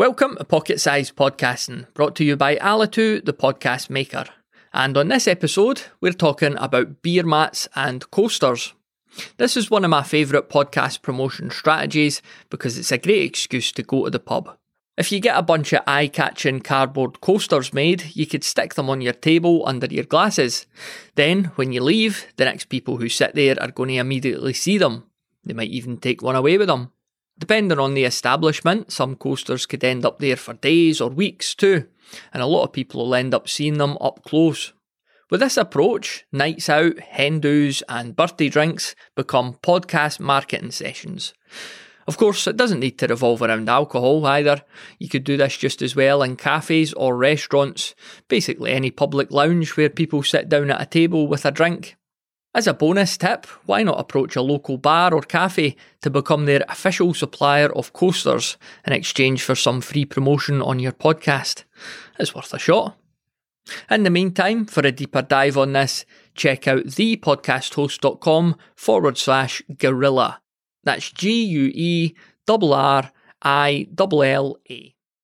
Welcome to Pocket Size Podcasting, brought to you by Alitu, the podcast maker. And on this episode, we're talking about beer mats and coasters. This is one of my favourite podcast promotion strategies because it's a great excuse to go to the pub. If you get a bunch of eye catching cardboard coasters made, you could stick them on your table under your glasses. Then, when you leave, the next people who sit there are going to immediately see them. They might even take one away with them. Depending on the establishment, some coasters could end up there for days or weeks too, and a lot of people will end up seeing them up close. With this approach, nights out, hen do's, and birthday drinks become podcast marketing sessions. Of course, it doesn't need to revolve around alcohol either. You could do this just as well in cafes or restaurants, basically any public lounge where people sit down at a table with a drink. As a bonus tip, why not approach a local bar or cafe to become their official supplier of coasters in exchange for some free promotion on your podcast? It's worth a shot. In the meantime, for a deeper dive on this, check out thepodcasthost.com forward slash guerrilla. That's G U E R R I L L A.